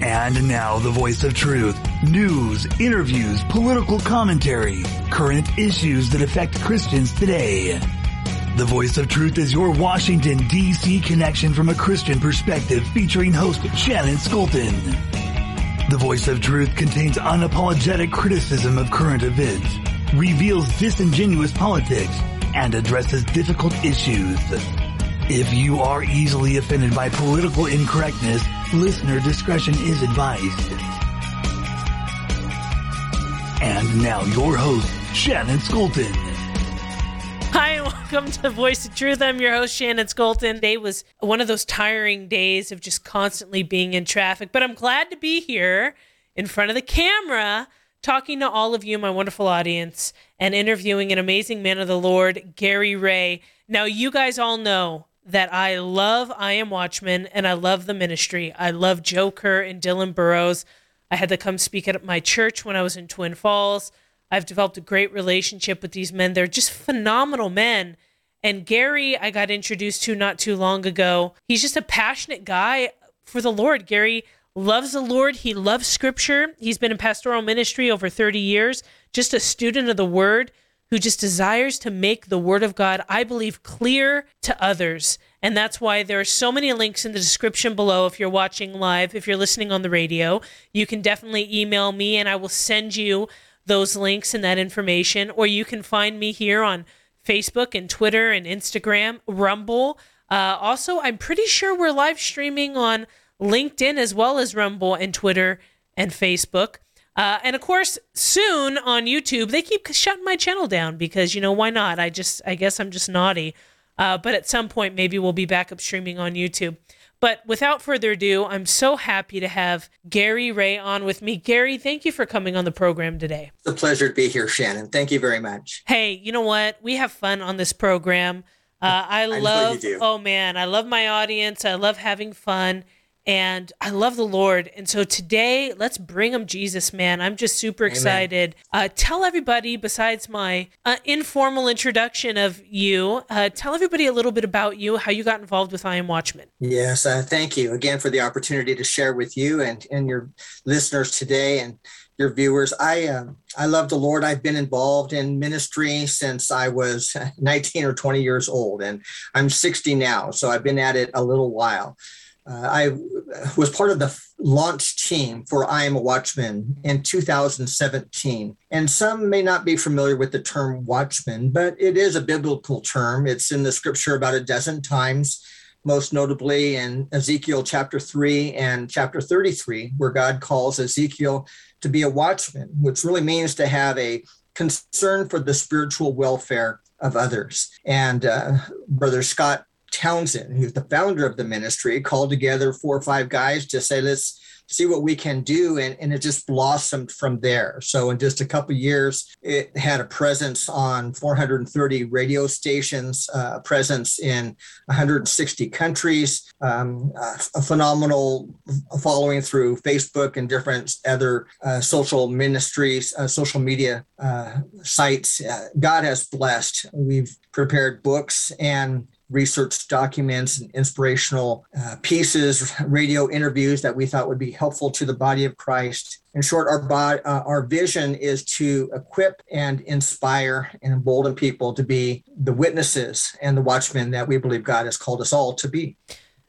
And now the voice of truth. News, interviews, political commentary, current issues that affect Christians today. The voice of truth is your Washington DC connection from a Christian perspective featuring host Shannon Skolton. The voice of truth contains unapologetic criticism of current events, reveals disingenuous politics, and addresses difficult issues. If you are easily offended by political incorrectness, listener discretion is advised. And now your host, Shannon Skolton. Hi, and welcome to Voice of Truth. I'm your host, Shannon Skolton. Today was one of those tiring days of just constantly being in traffic, but I'm glad to be here in front of the camera talking to all of you, my wonderful audience, and interviewing an amazing man of the Lord, Gary Ray. Now, you guys all know that I love I Am Watchman and I love the ministry. I love Joe Kerr and Dylan Burrows. I had to come speak at my church when I was in Twin Falls. I've developed a great relationship with these men. They're just phenomenal men. And Gary, I got introduced to not too long ago. He's just a passionate guy for the Lord. Gary loves the Lord. He loves scripture. He's been in pastoral ministry over 30 years, just a student of the word who just desires to make the word of God, I believe, clear to others. And that's why there are so many links in the description below. If you're watching live, if you're listening on the radio, you can definitely email me and I will send you those links and that information. Or you can find me here on Facebook and Twitter and Instagram, Rumble. Uh, also, I'm pretty sure we're live streaming on LinkedIn as well as Rumble and Twitter and Facebook. Uh, and of course, soon on YouTube, they keep shutting my channel down because you know why not? I just, I guess I'm just naughty. Uh, but at some point, maybe we'll be back up streaming on YouTube. But without further ado, I'm so happy to have Gary Ray on with me. Gary, thank you for coming on the program today. It's a pleasure to be here, Shannon. Thank you very much. Hey, you know what? We have fun on this program. Uh, I, I love, oh man, I love my audience. I love having fun and I love the Lord. And so today, let's bring him Jesus, man. I'm just super excited. Uh, tell everybody, besides my uh, informal introduction of you, uh, tell everybody a little bit about you, how you got involved with I Am Watchman. Yes, uh, thank you again for the opportunity to share with you and, and your listeners today and your viewers. I uh, I love the Lord. I've been involved in ministry since I was 19 or 20 years old, and I'm 60 now, so I've been at it a little while. Uh, I was part of the launch team for I Am a Watchman in 2017. And some may not be familiar with the term watchman, but it is a biblical term. It's in the scripture about a dozen times, most notably in Ezekiel chapter 3 and chapter 33, where God calls Ezekiel to be a watchman, which really means to have a concern for the spiritual welfare of others. And uh, Brother Scott Townsend, who's the founder of the ministry, called together four or five guys to say, let's see what we can do. And, and it just blossomed from there. So in just a couple years, it had a presence on 430 radio stations, uh, a presence in 160 countries, um, a phenomenal following through Facebook and different other uh, social ministries, uh, social media uh, sites. Uh, God has blessed. We've prepared books and research documents and inspirational uh, pieces, radio interviews that we thought would be helpful to the body of Christ. In short, our, uh, our vision is to equip and inspire and embolden people to be the witnesses and the watchmen that we believe God has called us all to be.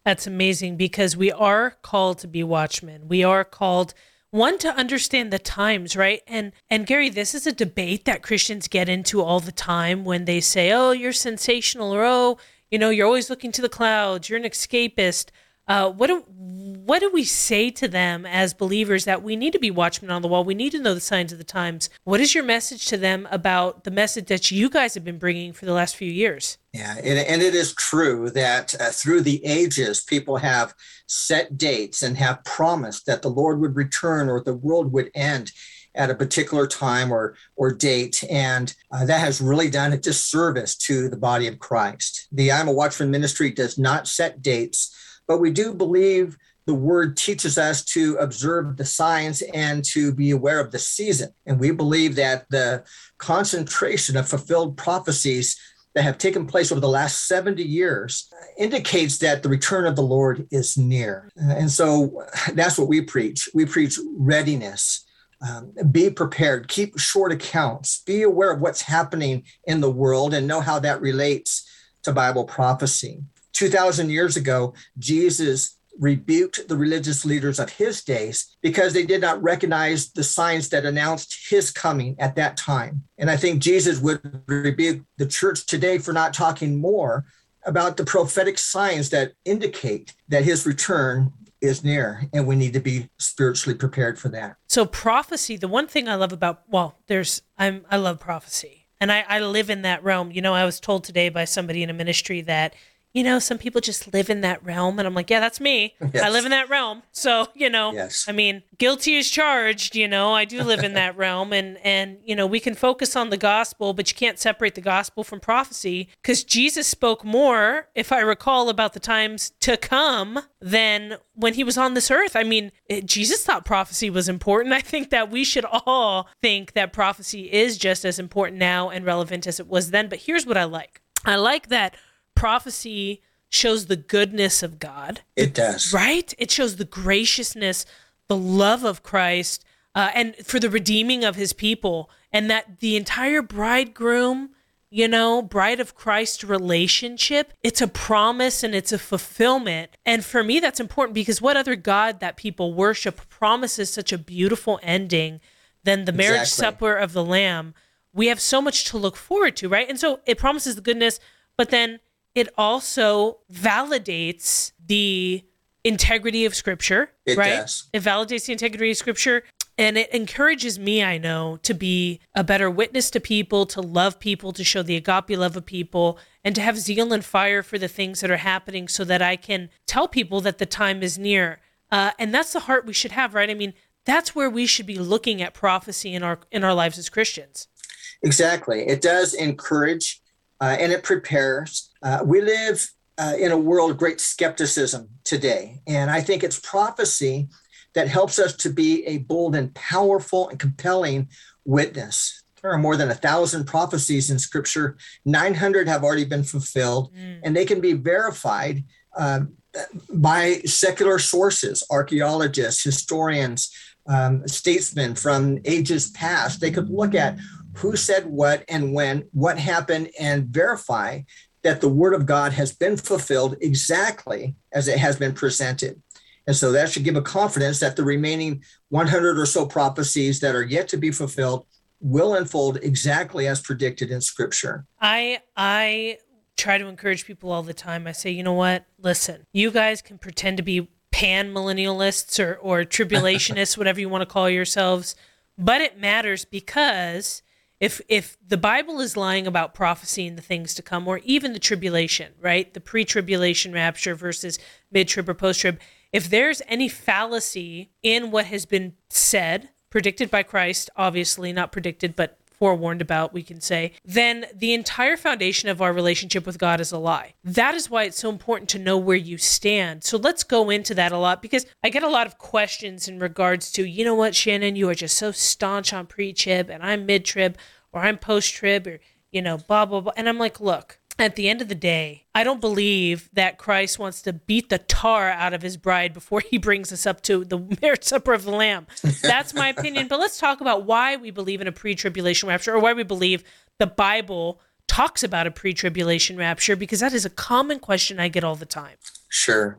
That's amazing because we are called to be watchmen. We are called one to understand the times right and and gary this is a debate that christians get into all the time when they say oh you're sensational or oh you know, you're always looking to the clouds. You're an escapist. Uh, what do what do we say to them as believers that we need to be watchmen on the wall? We need to know the signs of the times. What is your message to them about the message that you guys have been bringing for the last few years? Yeah, and, and it is true that uh, through the ages, people have set dates and have promised that the Lord would return or the world would end at a particular time or or date, and uh, that has really done a disservice to the body of Christ. The I'm a Watchman ministry does not set dates, but we do believe the word teaches us to observe the signs and to be aware of the season. And we believe that the concentration of fulfilled prophecies that have taken place over the last 70 years indicates that the return of the Lord is near. And so that's what we preach. We preach readiness. Um, be prepared, keep short accounts, be aware of what's happening in the world and know how that relates to Bible prophecy. 2,000 years ago, Jesus rebuked the religious leaders of his days because they did not recognize the signs that announced his coming at that time. And I think Jesus would rebuke the church today for not talking more about the prophetic signs that indicate that his return is near and we need to be spiritually prepared for that. So prophecy, the one thing I love about well, there's I'm I love prophecy. And I, I live in that realm. You know, I was told today by somebody in a ministry that you know, some people just live in that realm. And I'm like, yeah, that's me. Yes. I live in that realm. So, you know, yes. I mean, guilty is charged, you know, I do live in that realm. And, and, you know, we can focus on the gospel, but you can't separate the gospel from prophecy because Jesus spoke more, if I recall, about the times to come than when he was on this earth. I mean, it, Jesus thought prophecy was important. I think that we should all think that prophecy is just as important now and relevant as it was then. But here's what I like I like that prophecy shows the goodness of God. It does. Right? It shows the graciousness, the love of Christ, uh, and for the redeeming of his people. And that the entire bridegroom, you know, bride of Christ relationship, it's a promise and it's a fulfillment. And for me, that's important because what other God that people worship promises such a beautiful ending than the marriage exactly. supper of the Lamb? We have so much to look forward to, right? And so it promises the goodness, but then it also validates the integrity of scripture, it right? Does. It validates the integrity of scripture and it encourages me, I know, to be a better witness to people, to love people, to show the agape love of people, and to have zeal and fire for the things that are happening so that I can tell people that the time is near. Uh, and that's the heart we should have, right? I mean, that's where we should be looking at prophecy in our in our lives as Christians. Exactly. It does encourage uh, and it prepares uh, we live uh, in a world of great skepticism today. And I think it's prophecy that helps us to be a bold and powerful and compelling witness. There are more than a thousand prophecies in scripture. 900 have already been fulfilled, mm. and they can be verified uh, by secular sources, archaeologists, historians, um, statesmen from ages past. They could look at who said what and when, what happened, and verify that the word of God has been fulfilled exactly as it has been presented. And so that should give a confidence that the remaining 100 or so prophecies that are yet to be fulfilled will unfold exactly as predicted in scripture. I I try to encourage people all the time. I say, you know what? Listen, you guys can pretend to be pan millennialists or or tribulationists, whatever you want to call yourselves, but it matters because if if the bible is lying about prophecy and the things to come or even the tribulation right? The pre-tribulation rapture versus mid-trib or post-trib. If there's any fallacy in what has been said predicted by christ obviously not predicted but forewarned about, we can say, then the entire foundation of our relationship with God is a lie. That is why it's so important to know where you stand. So let's go into that a lot because I get a lot of questions in regards to, you know what, Shannon, you are just so staunch on pre trib and I'm mid trib or I'm post trib or, you know, blah, blah, blah. And I'm like, look, at the end of the day, I don't believe that Christ wants to beat the tar out of his bride before he brings us up to the marriage supper of the Lamb. That's my opinion. But let's talk about why we believe in a pre tribulation rapture or why we believe the Bible talks about a pre tribulation rapture, because that is a common question I get all the time. Sure.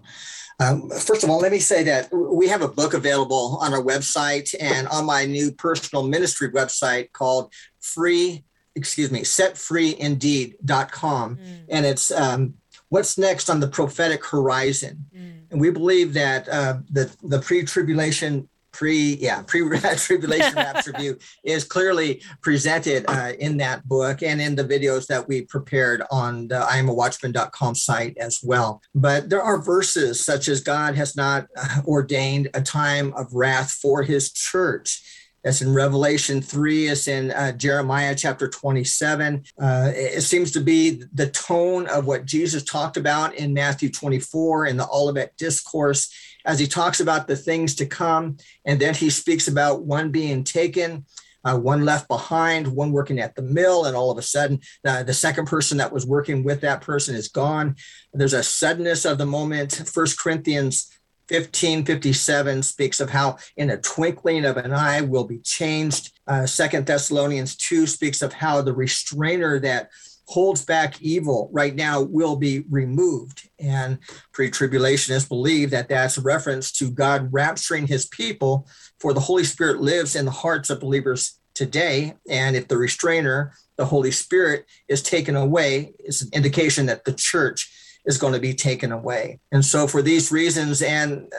Um, first of all, let me say that we have a book available on our website and on my new personal ministry website called Free excuse me, setfreeindeed.com. Mm. And it's um, what's next on the prophetic horizon. Mm. And we believe that uh, the, the pre tribulation, pre, yeah, pre tribulation rapture view is clearly presented uh, in that book and in the videos that we prepared on the iamawatchman.com site as well. But there are verses such as God has not uh, ordained a time of wrath for his church that's in Revelation 3. It's in uh, Jeremiah chapter 27. Uh, it seems to be the tone of what Jesus talked about in Matthew 24 in the Olivet Discourse as he talks about the things to come. And then he speaks about one being taken. uh, one left behind, one working at the mill, and all of a sudden, uh, the second person that was working with that person is gone. There's a suddenness of the moment. First Corinthians 1557 speaks of how in a twinkling of an eye will be changed. Uh, Second Thessalonians 2 speaks of how the restrainer that holds back evil right now will be removed. And pre tribulationists believe that that's a reference to God rapturing his people, for the Holy Spirit lives in the hearts of believers today. And if the restrainer, the Holy Spirit, is taken away, it's an indication that the church is going to be taken away. And so, for these reasons and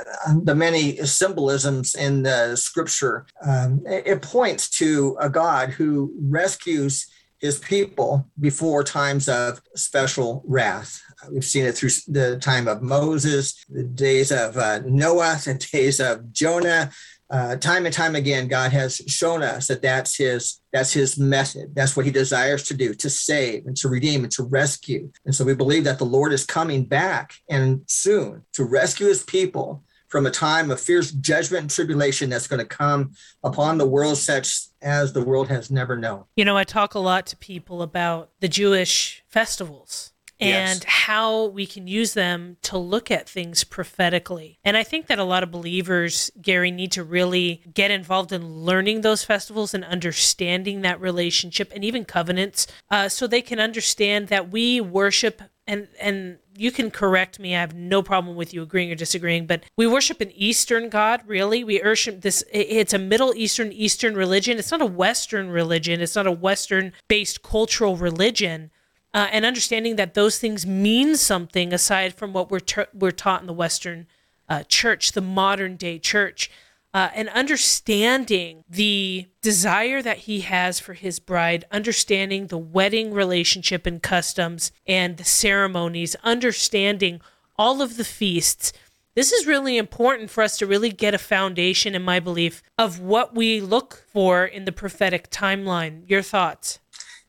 the many symbolisms in the scripture, um, it points to a God who rescues his people before times of special wrath. We've seen it through the time of Moses, the days of uh, Noah, the days of Jonah. Uh, time and time again, God has shown us that that's his that's his method. That's what he desires to do: to save and to redeem and to rescue. And so we believe that the Lord is coming back and soon to rescue his people from a time of fierce judgment and tribulation that's going to come upon the world such as the world has never known. You know, I talk a lot to people about the Jewish festivals and yes. how we can use them to look at things prophetically. And I think that a lot of believers, Gary, need to really get involved in learning those festivals and understanding that relationship and even covenants uh, so they can understand that we worship and and you can correct me. I have no problem with you agreeing or disagreeing, but we worship an Eastern God, really. We worship this, it's a Middle Eastern, Eastern religion. It's not a Western religion, it's not a Western based cultural religion. Uh, and understanding that those things mean something aside from what we're, ter- we're taught in the Western uh, church, the modern day church uh, and understanding the desire that he has for his bride, understanding the wedding relationship and customs and the ceremonies, understanding all of the feasts. This is really important for us to really get a foundation, in my belief, of what we look for in the prophetic timeline. Your thoughts?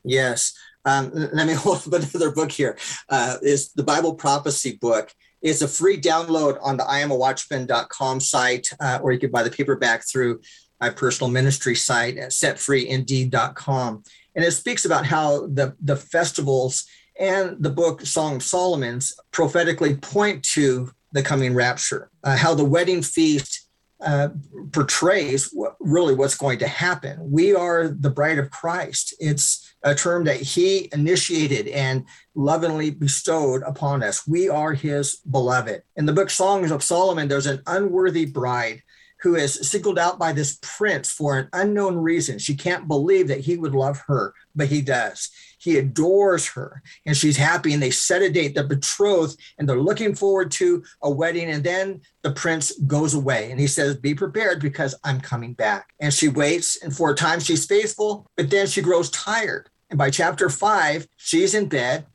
Yes. Um, let me hold up another book here. Uh, is the Bible prophecy book it's a free download on the iamawatchman.com site, uh, or you can buy the paperback through my personal ministry site at setfreeindeed.com. And it speaks about how the, the festivals and the book Song of Solomon's prophetically point to the coming rapture, uh, how the wedding feast uh, portrays what, really what's going to happen. We are the bride of Christ. It's a term that he initiated and lovingly bestowed upon us. We are his beloved. In the book Songs of Solomon, there's an unworthy bride who is singled out by this prince for an unknown reason. She can't believe that he would love her, but he does. He adores her and she's happy, and they set a date, they're betrothed, and they're looking forward to a wedding. And then the prince goes away and he says, Be prepared because I'm coming back. And she waits, and for a time she's faithful, but then she grows tired. And by chapter five, she's in bed,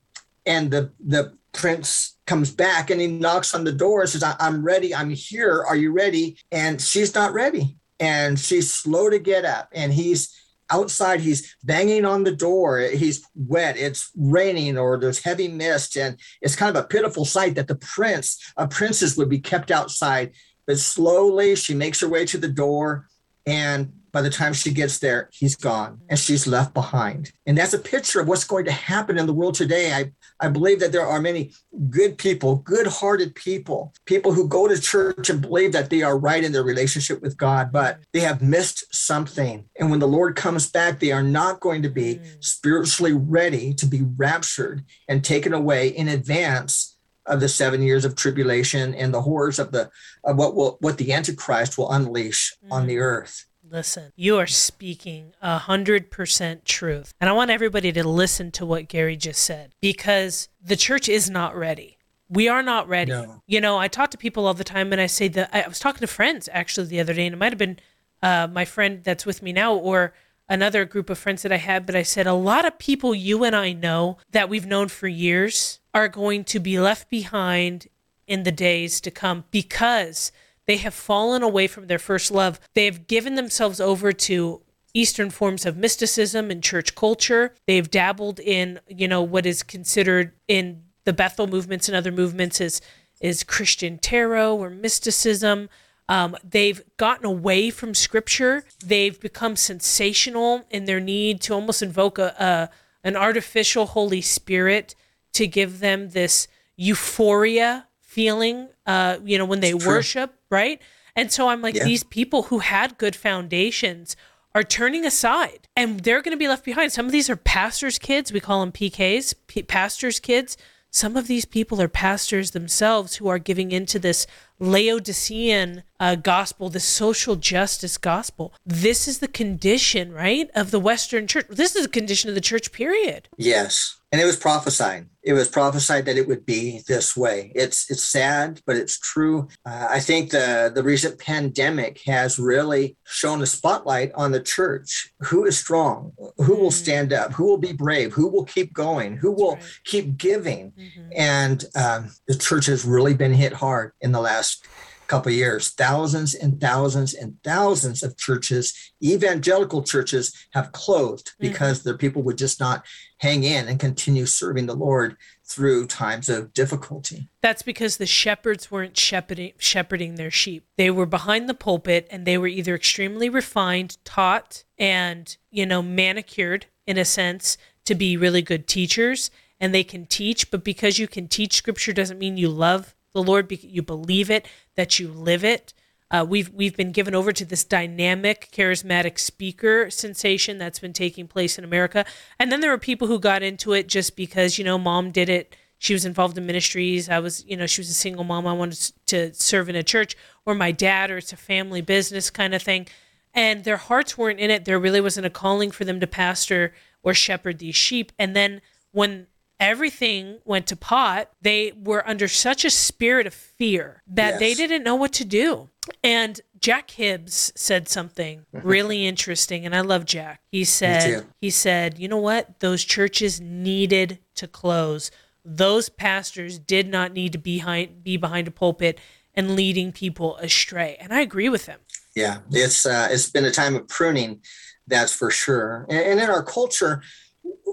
and the, the prince comes back and he knocks on the door and says, I'm ready. I'm here. Are you ready? And she's not ready. And she's slow to get up. And he's outside. He's banging on the door. He's wet. It's raining or there's heavy mist. And it's kind of a pitiful sight that the prince, a princess would be kept outside. But slowly she makes her way to the door and by the time she gets there, he's gone and she's left behind. And that's a picture of what's going to happen in the world today. I, I believe that there are many good people, good hearted people, people who go to church and believe that they are right in their relationship with God, but they have missed something. And when the Lord comes back, they are not going to be mm. spiritually ready to be raptured and taken away in advance of the seven years of tribulation and the horrors of the of what will what the antichrist will unleash mm. on the mm. earth Listen, you are speaking a hundred percent truth. And I want everybody to listen to what Gary just said because the church is not ready. We are not ready. No. You know, I talk to people all the time and I say that I was talking to friends actually the other day, and it might have been uh, my friend that's with me now or another group of friends that I had, but I said a lot of people you and I know that we've known for years are going to be left behind in the days to come because they have fallen away from their first love. They have given themselves over to Eastern forms of mysticism and church culture. They've dabbled in, you know, what is considered in the Bethel movements and other movements is is Christian tarot or mysticism. Um, they've gotten away from scripture. They've become sensational in their need to almost invoke a, a an artificial Holy Spirit to give them this euphoria feeling. Uh, you know, when they worship, right? And so I'm like, yeah. these people who had good foundations are turning aside and they're going to be left behind. Some of these are pastors' kids. We call them PKs, P- pastors' kids. Some of these people are pastors themselves who are giving into this Laodicean uh, gospel, the social justice gospel. This is the condition, right, of the Western church. This is the condition of the church, period. Yes. And it was prophesied. It was prophesied that it would be this way. It's it's sad, but it's true. Uh, I think the the recent pandemic has really shown a spotlight on the church. Who is strong? Who will mm-hmm. stand up? Who will be brave? Who will keep going? Who will right. keep giving? Mm-hmm. And um, the church has really been hit hard in the last last couple years thousands and thousands and thousands of churches evangelical churches have closed mm-hmm. because their people would just not hang in and continue serving the lord through times of difficulty that's because the shepherds weren't shepherding, shepherding their sheep they were behind the pulpit and they were either extremely refined taught and you know manicured in a sense to be really good teachers and they can teach but because you can teach scripture doesn't mean you love the Lord, you believe it, that you live it. Uh, we've we've been given over to this dynamic, charismatic speaker sensation that's been taking place in America, and then there were people who got into it just because you know mom did it. She was involved in ministries. I was, you know, she was a single mom. I wanted to serve in a church, or my dad, or it's a family business kind of thing. And their hearts weren't in it. There really wasn't a calling for them to pastor or shepherd these sheep. And then when everything went to pot, they were under such a spirit of fear that yes. they didn't know what to do. And Jack Hibbs said something really interesting, and I love Jack. He said, he said, you know what? Those churches needed to close. Those pastors did not need to be behind, be behind a pulpit and leading people astray. And I agree with him. Yeah, it's uh, it's been a time of pruning, that's for sure. And, and in our culture,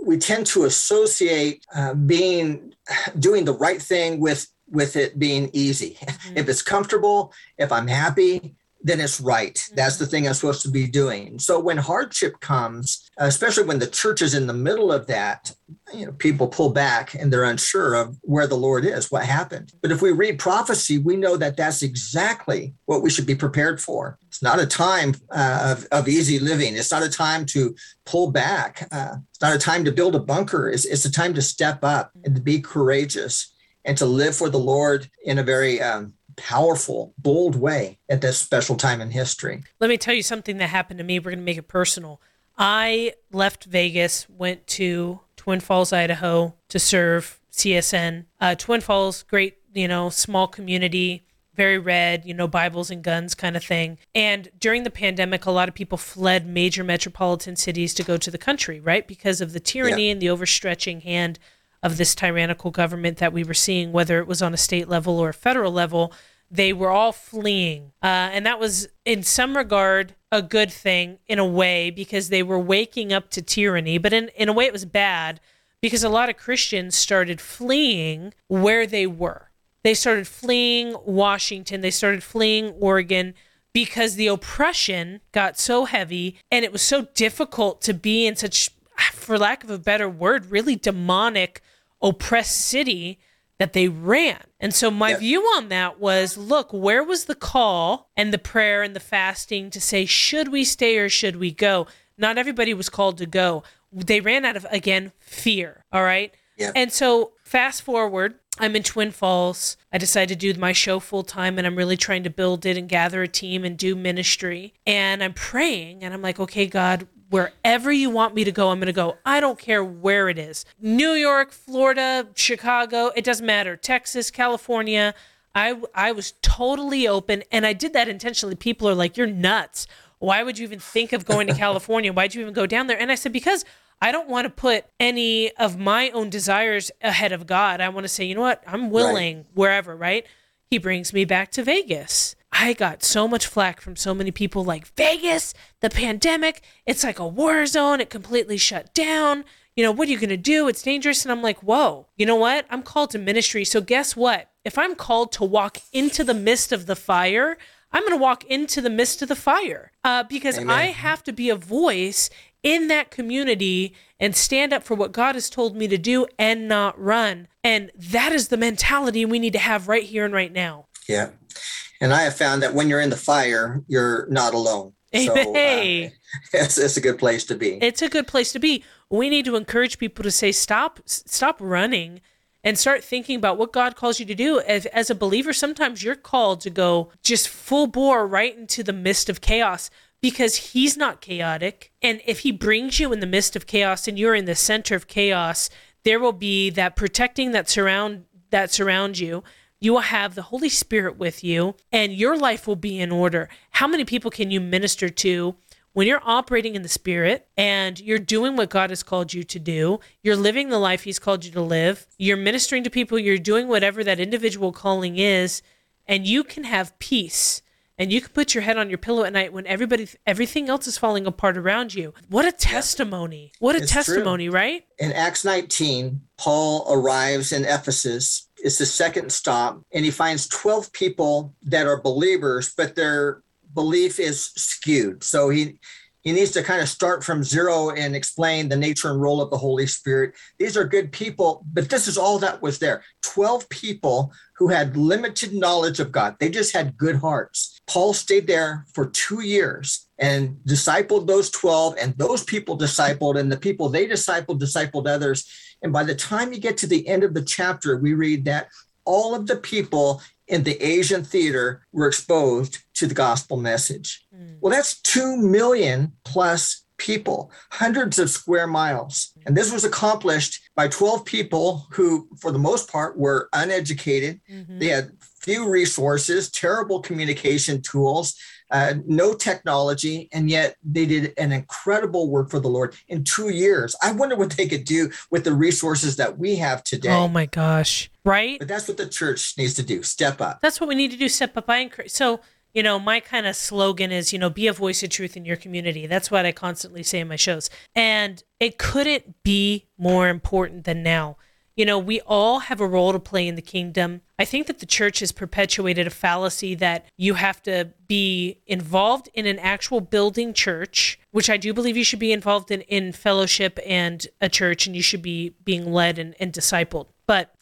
we tend to associate uh, being doing the right thing with with it being easy. Mm-hmm. If it's comfortable, if I'm happy, then it's right. Mm-hmm. That's the thing I'm supposed to be doing. So when hardship comes, especially when the church is in the middle of that, you know, people pull back and they're unsure of where the Lord is, what happened. But if we read prophecy, we know that that's exactly what we should be prepared for. It's not a time uh, of, of easy living. It's not a time to pull back. Uh, it's not a time to build a bunker. It's, it's a time to step up and to be courageous and to live for the Lord in a very um, powerful, bold way at this special time in history. Let me tell you something that happened to me. We're going to make it personal. I left Vegas, went to Twin Falls, Idaho to serve CSN. Uh, Twin Falls, great, you know, small community, very red, you know, Bibles and guns kind of thing. And during the pandemic, a lot of people fled major metropolitan cities to go to the country, right? Because of the tyranny yeah. and the overstretching hand of this tyrannical government that we were seeing, whether it was on a state level or a federal level, they were all fleeing. Uh, and that was, in some regard, a good thing in a way because they were waking up to tyranny. But in, in a way, it was bad because a lot of Christians started fleeing where they were. They started fleeing Washington, they started fleeing Oregon because the oppression got so heavy and it was so difficult to be in such for lack of a better word, really demonic, oppressed city that they ran. And so my yeah. view on that was look, where was the call and the prayer and the fasting to say, should we stay or should we go? Not everybody was called to go. They ran out of, again, fear. All right. Yeah. And so fast forward, I'm in Twin Falls. I decided to do my show full time and I'm really trying to build it and gather a team and do ministry. And I'm praying and I'm like, okay, God, wherever you want me to go, I'm going to go. I don't care where it is New York, Florida, Chicago, it doesn't matter. Texas, California. I, I was totally open and I did that intentionally. People are like, you're nuts. Why would you even think of going to California? Why'd you even go down there? And I said, because I don't want to put any of my own desires ahead of God. I want to say, you know what? I'm willing right. wherever, right? He brings me back to Vegas. I got so much flack from so many people like Vegas, the pandemic, it's like a war zone. It completely shut down. You know, what are you going to do? It's dangerous. And I'm like, whoa, you know what? I'm called to ministry. So guess what? If I'm called to walk into the midst of the fire, I'm going to walk into the midst of the fire uh, because Amen. I have to be a voice in that community and stand up for what God has told me to do and not run. And that is the mentality we need to have right here and right now. Yeah. And I have found that when you're in the fire, you're not alone. So uh, it's, it's a good place to be. It's a good place to be. We need to encourage people to say stop stop running and start thinking about what God calls you to do. As, as a believer, sometimes you're called to go just full bore right into the midst of chaos because he's not chaotic. And if he brings you in the midst of chaos and you're in the center of chaos, there will be that protecting that surround that surround you. You will have the Holy Spirit with you and your life will be in order. How many people can you minister to when you're operating in the spirit and you're doing what God has called you to do, you're living the life He's called you to live, you're ministering to people, you're doing whatever that individual calling is, and you can have peace and you can put your head on your pillow at night when everybody everything else is falling apart around you. What a testimony. What a It's true. testimony, right? In Acts 19, Paul arrives in Ephesus. It's the second stop, and he finds 12 people that are believers, but their belief is skewed. So he he needs to kind of start from zero and explain the nature and role of the Holy Spirit. These are good people, but this is all that was there. 12 people who had limited knowledge of God. They just had good hearts. Paul stayed there for two years and discipled those 12, and those people discipled, and the people they discipled discipled others. And by the time you get to the end of the chapter, we read that all of the people in the Asian theater were exposed to the gospel message. Well, that's 2 million plus people, hundreds of square miles. And this was accomplished by 12 people who, for the most part, were uneducated. Mhm. They had few resources, terrible communication tools, uh, no technology, and yet they did an incredible work for the Lord in two years. I wonder what they could do with the resources that we have today. Oh my gosh. Right? but that's what the church needs to do step up. That's what we need to do. Step up. I encourage. So, you know, my kind of slogan is, you know, be a voice of truth in your community. That's what I constantly say in my shows. And it couldn't be more important than now. You know, we all have a role to play in the kingdom. I think that the church has perpetuated a fallacy that you have to be involved in an actual building church, which I do believe you should be involved in in fellowship and a church, and you should be being led and, and discipled. But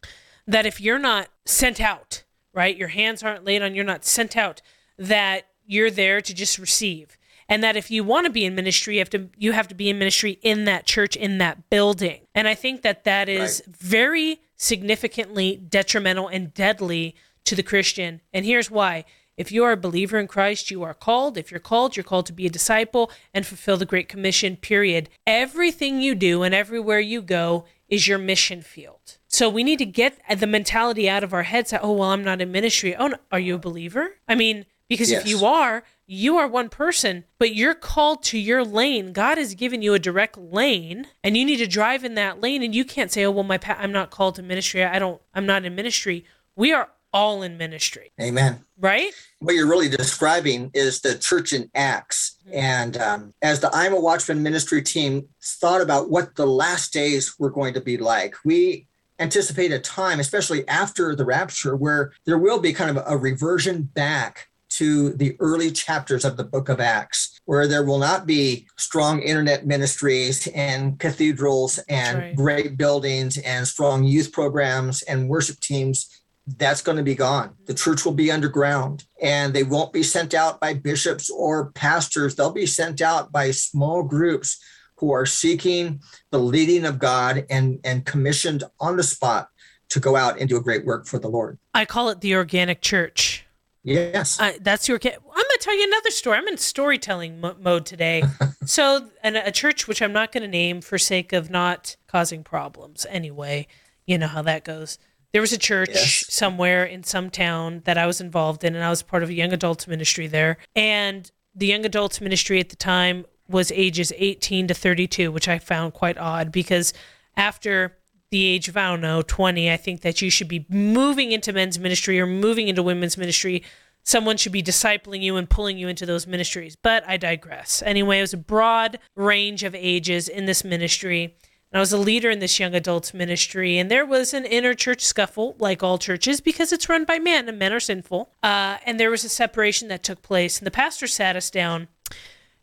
that if you're not sent out, right, your hands aren't laid on, you're not sent out, that you're there to just receive. And that if you want to be in ministry, you have to you have to be in ministry in that church, in that building. And I think that that is very significantly detrimental and deadly to the Christian. And here's why. If you are a believer in Christ, you are called. If you're called, you're called to be a disciple and fulfill the Great Commission, period. Everything you do and everywhere you go is your mission field. So we need to get the mentality out of our heads that, oh, well, I'm not in ministry. Oh, no. are you a believer? I mean, because if you are, you are one person, but you're called to your lane. God has given you a direct lane, and you need to drive in that lane. And you can't say, "Oh, well, my pa- I'm not called to ministry. I don't. I'm not in ministry." We are all in ministry, Amen. right? what you're really describing is the church in Acts. And um, as the I'm a Watchman ministry team thought about what the last days were going to be like, we anticipate a time, especially after the rapture, where there will be kind of a reversion back to the early chapters of the book of Acts, where there will not be strong internet ministries and cathedrals and right. great buildings and strong youth programs and worship teams that's going to be gone. The church will be underground and they won't be sent out by bishops or pastors. They'll be sent out by small groups who are seeking the leading of God and, and commissioned on the spot to go out and do a great work for the Lord. I call it the organic church. Yes. Uh, that's your. kid. I'm going to tell you another story. I'm in storytelling mo- mode today. so, and a church which I'm not going to name for sake of not causing problems. Anyway, you know how that goes. There was a church Yes. somewhere in some town that I was involved in, and I was part of a young adults ministry there. And the young adults ministry at the time was ages 18 to 32, which I found quite odd because after the age of I don't know 20, I think that you should be moving into men's ministry or moving into women's ministry. Someone should be discipling you and pulling you into those ministries. But I digress. Anyway, it was a broad range of ages in this ministry. And I was a leader in this young adults ministry, and there was an inner church scuffle, like all churches, because it's run by men and men are sinful. Uh, and there was a separation that took place, and the pastor sat us down.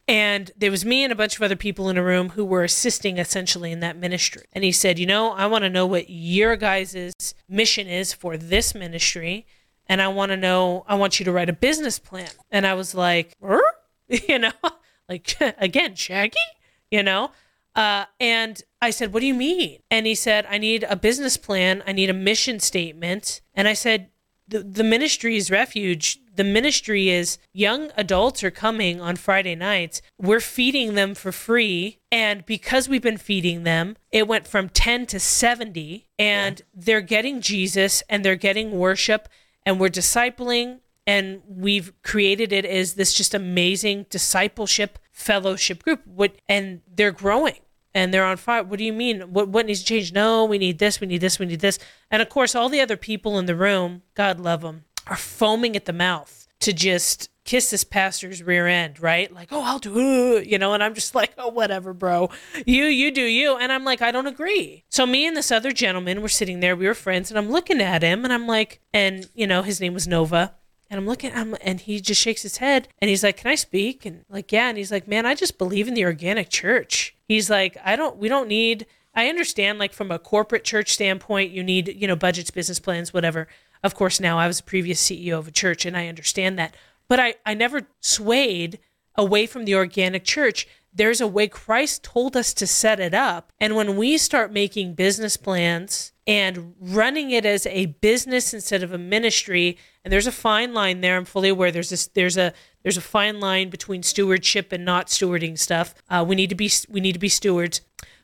And there was me and a bunch of other people in a room who were assisting essentially in that ministry. And he said, You know, I want to know what your guys' mission is for this ministry. And I want to know, I want you to write a business plan. And I was like, er? You know, like, again, Shaggy, you know? Uh, and I said, What do you mean? And he said, I need a business plan. I need a mission statement. And I said, The, the ministry is refuge. The ministry is young adults are coming on Friday nights. We're feeding them for free. And because we've been feeding them, it went from 10 to 70. And yeah. they're getting Jesus and they're getting worship. And we're discipling and we've created it as this just amazing discipleship fellowship group what and they're growing and they're on fire what do you mean what what needs to change no we need this we need this we need this and of course all the other people in the room god love them are foaming at the mouth to just kiss this pastor's rear end right like oh i'll do you know and i'm just like oh whatever bro you you do you and i'm like i don't agree so me and this other gentleman were sitting there we were friends and i'm looking at him and i'm like and you know his name was nova and I'm looking at him and he just shakes his head and he's like, Can I speak? And like, yeah. And he's like, Man, I just believe in the organic church. He's like, I don't, we don't need, I understand like from a corporate church standpoint, you need, you know, budgets, business plans, whatever. Of course, now I was a previous CEO of a church and I understand that. But I, I never swayed away from the organic church. There's a way Christ told us to set it up. And when we start making business plans and running it as a business instead of a ministry and there's a fine line there i'm fully aware there's this there's a there's a fine line between stewardship and not stewarding stuff uh, we need to be we need to be stewards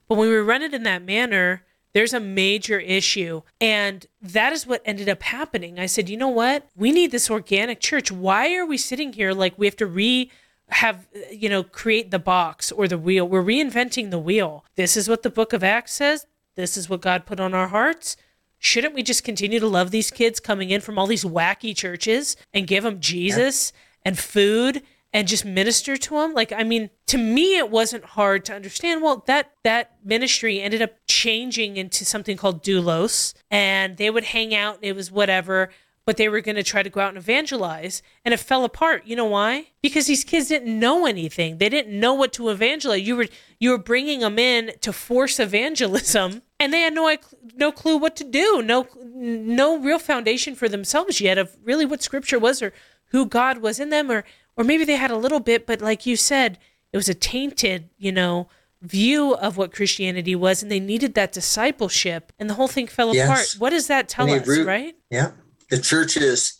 but when we run it in that manner there's a major issue. And that is what ended up happening. I said you know what? We need this organic church. Why are we sitting here like we have to re have you know create the box or the wheel? We're reinventing the wheel. This is what the book of acts says. This is what God put on our hearts. Shouldn't we just continue to love these kids coming in from all these wacky churches and give them Jesus yeah. and food and just minister to them? Like, I mean, to me, it wasn't hard to understand. Well, that that ministry ended up changing into something called doulos, and they would hang out. It was whatever but they were going to try to go out and evangelize and it fell apart you know why because these kids didn't know anything they didn't know what to evangelize you were you were bringing them in to force evangelism and they had no no clue what to do no no real foundation for themselves yet of really what scripture was or who god was in them or or maybe they had a little bit but like you said it was a tainted you know view of what christianity was and they needed that discipleship and the whole thing fell yes. apart what does that tell us root, right yeah the church is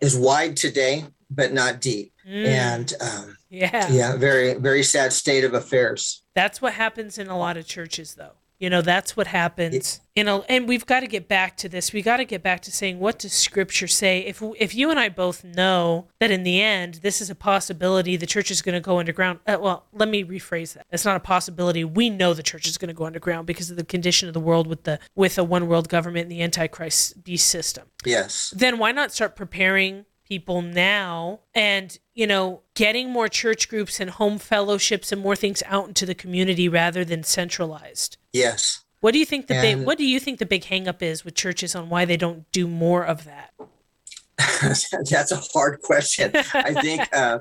is wide today, but not deep. Mm. And um, yeah, yeah, very very sad state of affairs. That's what happens in a lot of churches, though. You know, that's what happens. You know, and we've got to get back to this. We got to get back to saying what does Scripture say? If if you and I both know that in the end this is a possibility, the church is going to go underground. Uh, well, let me rephrase that. It's not a possibility. We know the church is going to go underground because of the condition of the world with the with a one world government and the antichrist beast system. Yes. Then why not start preparing people now and you know getting more church groups and home fellowships and more things out into the community rather than centralized yes what do you think the and big what do you think the big hangup is with churches on why they don't do more of that that's a hard question i think uh,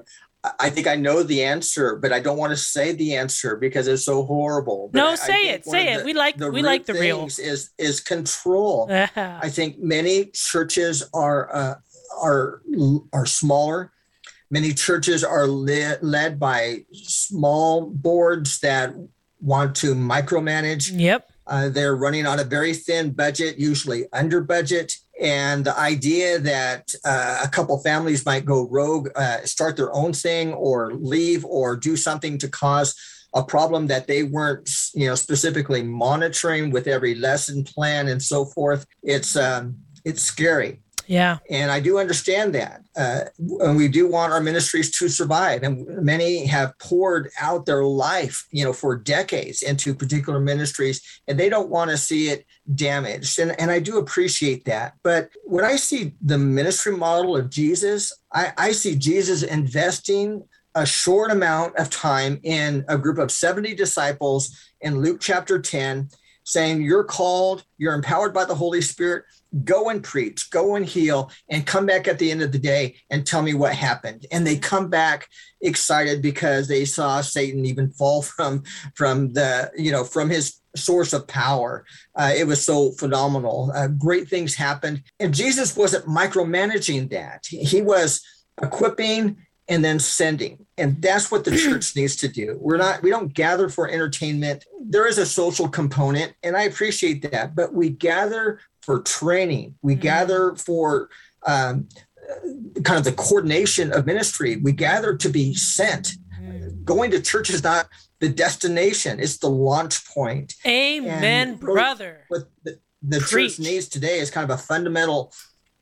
I think I know the answer, but I don't want to say the answer because it's so horrible. But no, I, say I it. Say it. The, we like we like the real. Is is control. I think many churches are uh, are are smaller. Many churches are led, led by small boards that want to micromanage. Yep. Uh, they're running on a very thin budget, usually under budget. And the idea that uh, a couple families might go rogue, uh, start their own thing, or leave, or do something to cause a problem that they weren't, you know, specifically monitoring with every lesson plan and so forth. It's um, it's scary. Yeah. And I do understand that. Uh, and we do want our ministries to survive. And many have poured out their life, you know, for decades into particular ministries, and they don't want to see it damaged. And, and I do appreciate that. But when I see the ministry model of Jesus, I, I see Jesus investing a short amount of time in a group of 70 disciples in Luke chapter 10 saying, You're called, you're empowered by the Holy Spirit. Go and preach, go and heal, and come back at the end of the day and tell me what happened. And they come back excited because they saw Satan even fall from from the you know from his source of power. Uh, it was so phenomenal. Uh, great things happened, and Jesus wasn't micromanaging that. He was equipping and then sending. And that's what the church needs to do. We're not, we don't gather for entertainment. There is a social component, and I appreciate that, but we gather for training. We mm-hmm. gather for um, kind of the coordination of ministry. We gather to be sent. Mm-hmm. Going to church is not the destination, it's the launch point. Amen, really brother. What the, the church needs today is kind of a fundamental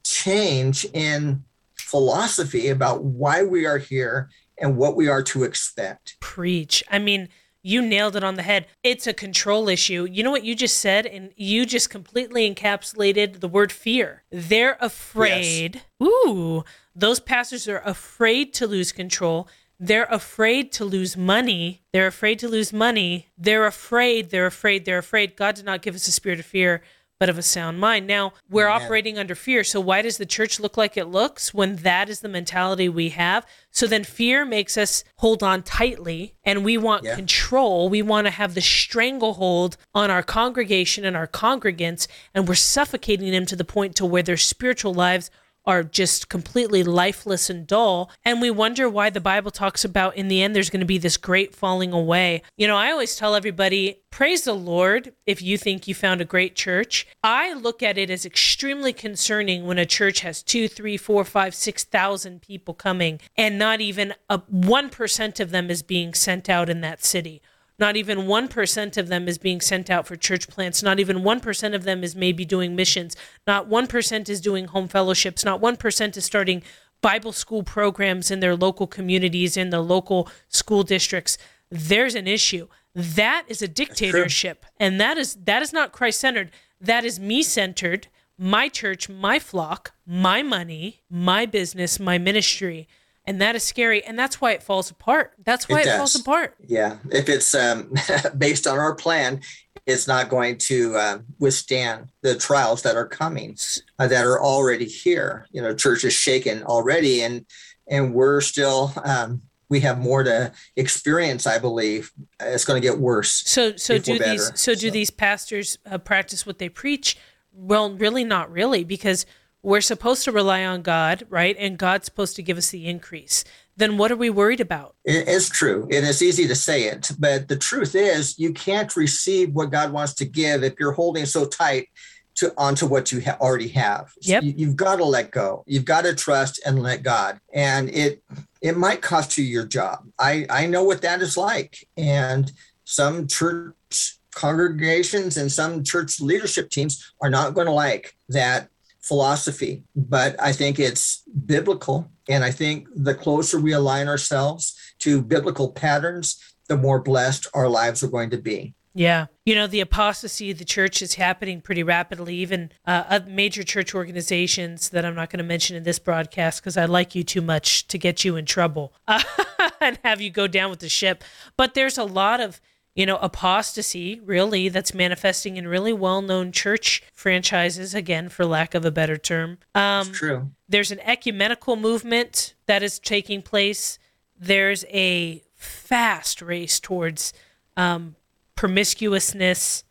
change in philosophy about why we are here and what we are to expect. Preach. I mean, you nailed it on the head. It's a control issue. You know what you just said? And you just completely encapsulated the word fear. They're afraid. Yes. Ooh, those pastors are afraid to lose control. They're afraid to lose money. They're afraid to lose money. They're afraid. They're afraid. They're afraid. God did not give us a spirit of fear, but of a sound mind. Now, we're operating under fear. So, why does the church look like it looks when that is the mentality we have? So, then fear makes us hold on tightly and we want yeah. control. We want to have the stranglehold on our congregation and our congregants, and we're suffocating them to the point to where their spiritual lives are just completely lifeless and dull. And we wonder why the Bible talks about in the end there's going to be this great falling away. You know, I always tell everybody, praise the Lord if you think you found a great church. I look at it as extremely concerning when a church has two, three, four, five, six thousand people coming and not even a one percent of them is being sent out in that city not even 1% of them is being sent out for church plants. Not even 1% of them is maybe doing missions. Not 1% is doing home fellowships. Not 1% is starting Bible school programs in their local communities, in the local school districts. There's an issue. That is a dictatorship. And that is that is not Christ centered. That is me centered, my church, my flock, my money, my business, my ministry and that is scary and that's why it falls apart. That's why it, it falls apart. Yeah. If it's um, based on our plan it's not going to uh, withstand the trials that are coming uh, that are already here. You know church is shaken already and and we're still um, we have more to experience i believe. It's going to get worse so so do these so, so do these pastors uh, practice what they preach? Well really not really because we're supposed to rely on God, right? And God's supposed to give us the increase. Then what are we worried about? It's true. And it's easy to say it. But the truth is, you can't receive what God wants to give if you're holding so tight to onto what you ha- already have. Yep. You, you've got to let go. You've got to trust and let God. And it it might cost you your job. I I know what that is like. And some church congregations and some church leadership teams are not going to like that philosophy, but I think it's biblical. And I think the closer we align ourselves to biblical patterns, the more blessed our lives are going to be. Yeah. You know, the apostasy of the church is happening pretty rapidly. Even uh, major church organizations that I'm not going to mention in this broadcast because I like you too much to get you in trouble uh, and have you go down with the ship. But there's a lot of you know, apostasy really that's manifesting in really well known church franchises, again, for lack of a better term. Um, true. There's an ecumenical movement that is taking place. There's a fast race towards um, promiscuousness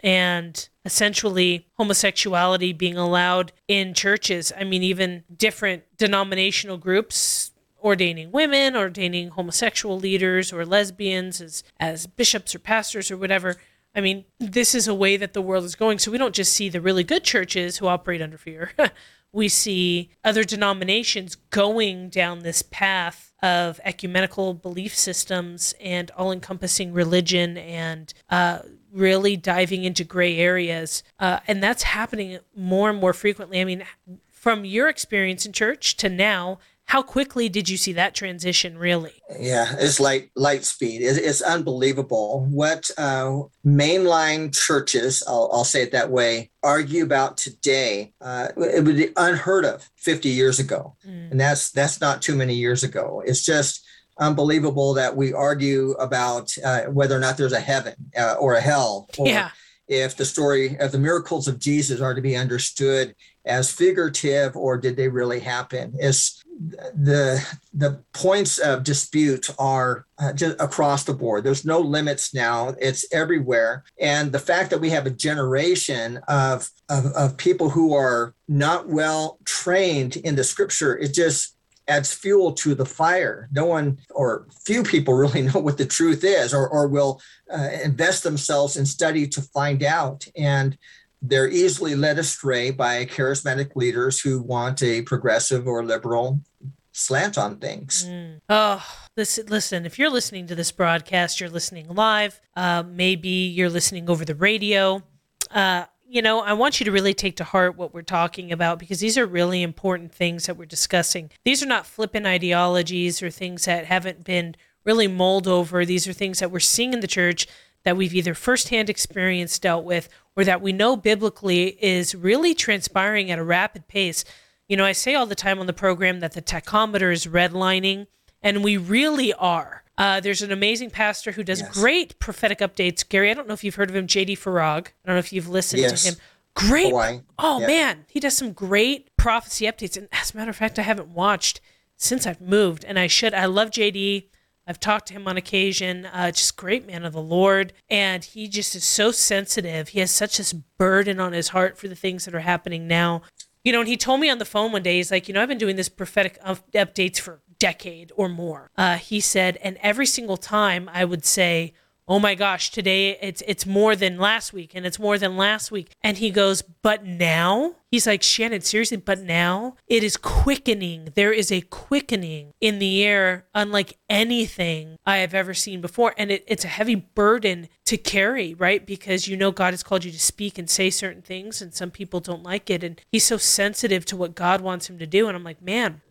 and essentially homosexuality being allowed in churches. I mean, even different denominational groups ordaining women, ordaining homosexual leaders or lesbians as as bishops or pastors or whatever. I mean, this is a way that the world is going. So we don't just see the really good churches who operate under fear. we see other denominations going down this path of ecumenical belief systems and all encompassing religion and uh, really diving into gray areas. Uh, and that's happening more and more frequently. I mean, from your experience in church to now, how quickly did you see that transition really? Yeah it's light light speed. It's, it's unbelievable. What uh, mainline churches I'll, I'll, say it that way argue about today uh, it would be unheard of 50 years ago. Mm. and that's that's not too many years ago. It's just unbelievable that we argue about uh, whether or not there's a heaven uh, or a hell. Or, yeah if the story of the miracles of Jesus are to be understood as figurative or did they really happen? Is the the points of dispute are uh, just across the board. There's no limits now. It's everywhere, and the fact that we have a generation of of, of people who are not well trained in the Scripture, it just adds fuel to the fire. No one or few people really know what the truth is or, or will uh, invest themselves in study to find out. And they're easily led astray by charismatic leaders who want a progressive or liberal slant on things. Mm. Oh, listen, listen, if you're listening to this broadcast, you're listening live, uh, maybe you're listening over the radio. Uh, you know, I want you to really take to heart what we're talking about because these are really important things that we're discussing. These are not flippant ideologies or things that haven't been really mulled over. These are things that we're seeing in the church that we've either firsthand experience dealt with or that we know biblically is really transpiring at a rapid pace. You know, I say all the time on the program that the tachometer is redlining, and we really are. Uh, there's an amazing pastor who does yes. great prophetic updates. Gary, I don't know if you've heard of him, JD Farag. I don't know if you've listened yes. to him. Great. Hawaii. Oh, yep. man. He does some great prophecy updates. And as a matter of fact, I haven't watched since I've moved, and I should. I love JD. I've talked to him on occasion. Uh, just great man of the Lord. And he just is so sensitive. He has such this burden on his heart for the things that are happening now. You know, and he told me on the phone one day, he's like, you know, I've been doing this prophetic updates for decade or more. Uh, he said, and every single time I would say, "Oh my gosh, today it's it's more than last week, and it's more than last week." And he goes, "But now?" He's like, "Shannon, seriously, but now it is quickening. There is a quickening in the air, unlike anything I have ever seen before, and it, it's a heavy burden to carry, right? Because you know God has called you to speak and say certain things, and some people don't like it, and he's so sensitive to what God wants him to do, and I'm like, man."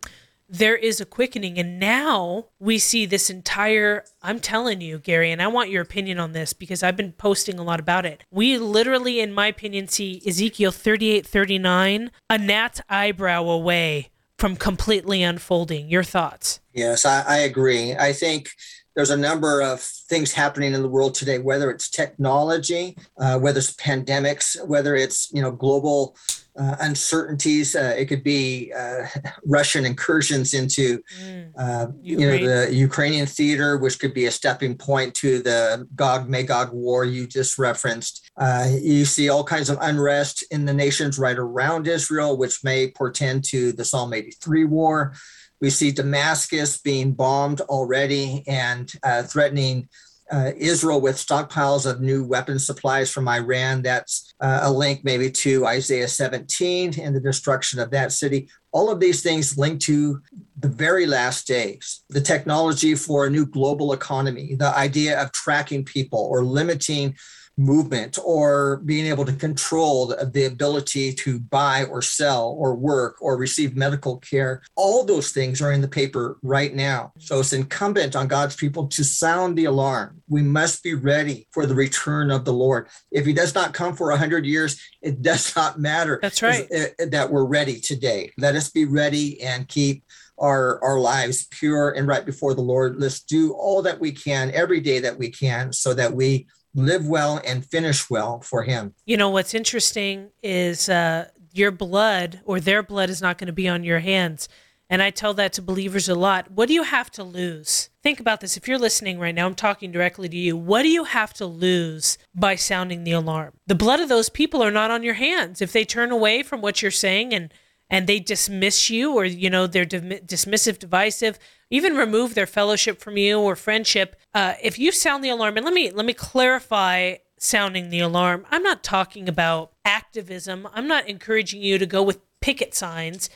There is a quickening. And now we see this entire, I'm telling you, Gary, and I want your opinion on this because I've been posting a lot about it. We literally, in my opinion, see Ezekiel 38 39, a gnat's eyebrow away from completely unfolding. Your thoughts? Yes, I, I agree. I think there's a number of things happening in the world today, whether it's technology, uh, whether it's pandemics, whether it's you know global uh, uncertainties. Uh, it could be uh, Russian incursions into, mm. Uh, you know, the Ukrainian theater, which could be a stepping point to the Gog Magog war you just referenced. Uh, you see all kinds of unrest in the nations right around Israel, which may portend to the Psalm 83 war. We see Damascus being bombed already and uh, threatening uh, Israel with stockpiles of new weapon supplies from Iran. That's uh, a link maybe to Isaiah 17 and the destruction of that city. All of these things link to the very last days, the technology for a new global economy, the idea of tracking people or limiting movement or being able to control the ability to buy or sell or work or receive medical care. All those things are in the paper right now. So it's incumbent on God's people to sound the alarm. We must be ready for the return of the Lord. If he does not come for a hundred years, it does not matter. That's right. That we're ready today. Let us be ready and keep our our lives pure and right before the Lord. Let's do all that we can every day that we can so that we live well and finish well for him. You know, what's interesting is uh, your blood or their blood is not going to be on your hands. And I tell that to believers a lot. What do you have to lose? Think about this. If you're listening right now, I'm talking directly to you. What do you have to lose by sounding the alarm? The blood of those people are not on your hands. If they turn away from what you're saying and and they dismiss you or you know they're dismissive divisive even remove their fellowship from you or friendship uh, if you sound the alarm and let me let me clarify sounding the alarm. I'm not talking about activism. I'm not encouraging you to go with picket signs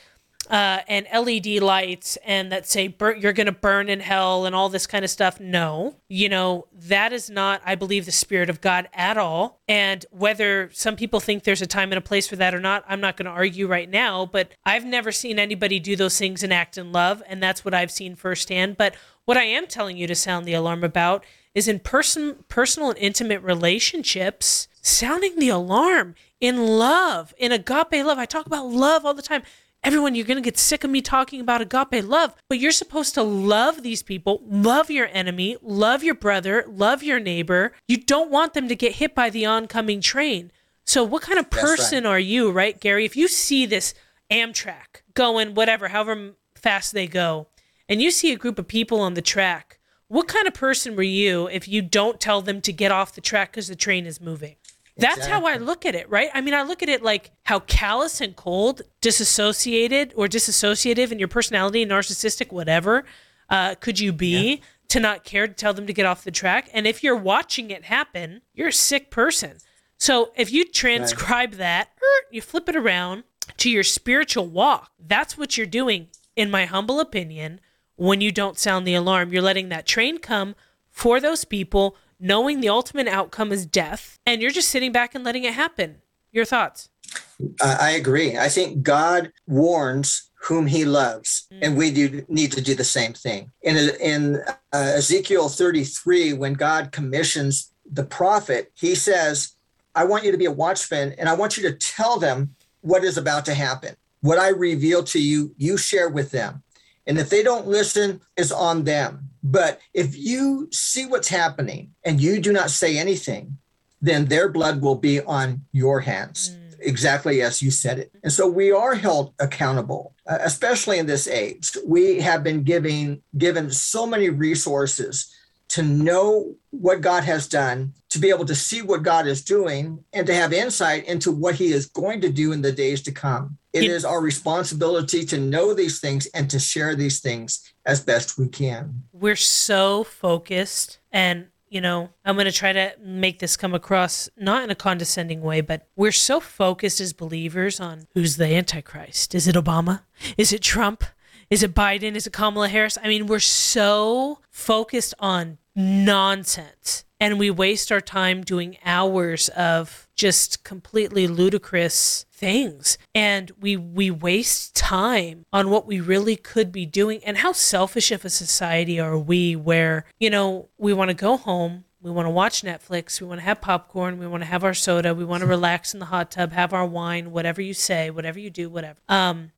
uh, and LED lights and that say you're going to burn in hell and all this kind of stuff. No, you know, that is not, I believe, the spirit of God at all. And whether some people think there's a time and a place for that or not, I'm not going to argue right now. But I've never seen anybody do those things and act in love. And that's what I've seen firsthand. But what I am telling you to sound the alarm about is in person, personal and intimate relationships, sounding the alarm in love, in agape love. I talk about love all the time everyone, you're going to get sick of me talking about agape love, but you're supposed to love these people, love your enemy, love your brother, love your neighbor. You don't want them to get hit by the oncoming train. So, what kind of person right. are you, right, Gary? If you see this Amtrak going, whatever, however fast they go, and you see a group of people on the track, what kind of person were you if you don't tell them to get off the track because the train is moving? That's exactly. how I look at it, right? I mean, I look at it like how callous and cold, disassociated or disassociative in your personality, narcissistic, whatever, uh, could you be yeah. to not care to tell them to get off the track? And if you're watching it happen, you're a sick person. So if you transcribe right. that, er, you flip it around to your spiritual walk, that's what you're doing, in my humble opinion, when you don't sound the alarm. You're letting that train come for those people knowing the ultimate outcome is death, and you're just sitting back and letting it happen. Your thoughts? I agree. I think God warns whom he loves, mm. and we do need to do the same thing. In, in uh, Ezekiel 33, when God commissions the prophet, he says, I want you to be a watchman, and I want you to tell them what is about to happen. What I reveal to you, you share with them. And if they don't listen, it's on them. But if you see what's happening and you do not say anything, then their blood will be on your hands, mm. exactly as you said it. And so we are held accountable, uh, especially in this age. We have been giving given so many resources to know what God has done, to be able to see what God is doing, and to have insight into what He is going to do in the days to come. It is our responsibility to know these things and to share these things as best we can. We're so focused, and you know, I'm going to try to make this come across not in a condescending way, but we're so focused as believers on who's the Antichrist. Is it Obama? Is it Trump? Is it Biden? Is it Kamala Harris? I mean, we're so focused on nonsense. And we waste our time doing hours of just completely ludicrous things. And we we waste time on what we really could be doing. And how selfish of a society are we where, you know, we want to go home, we want to watch Netflix, we want to have popcorn, we want to have our soda, we want to relax in the hot tub, have our wine, whatever you say, whatever you do, whatever. Um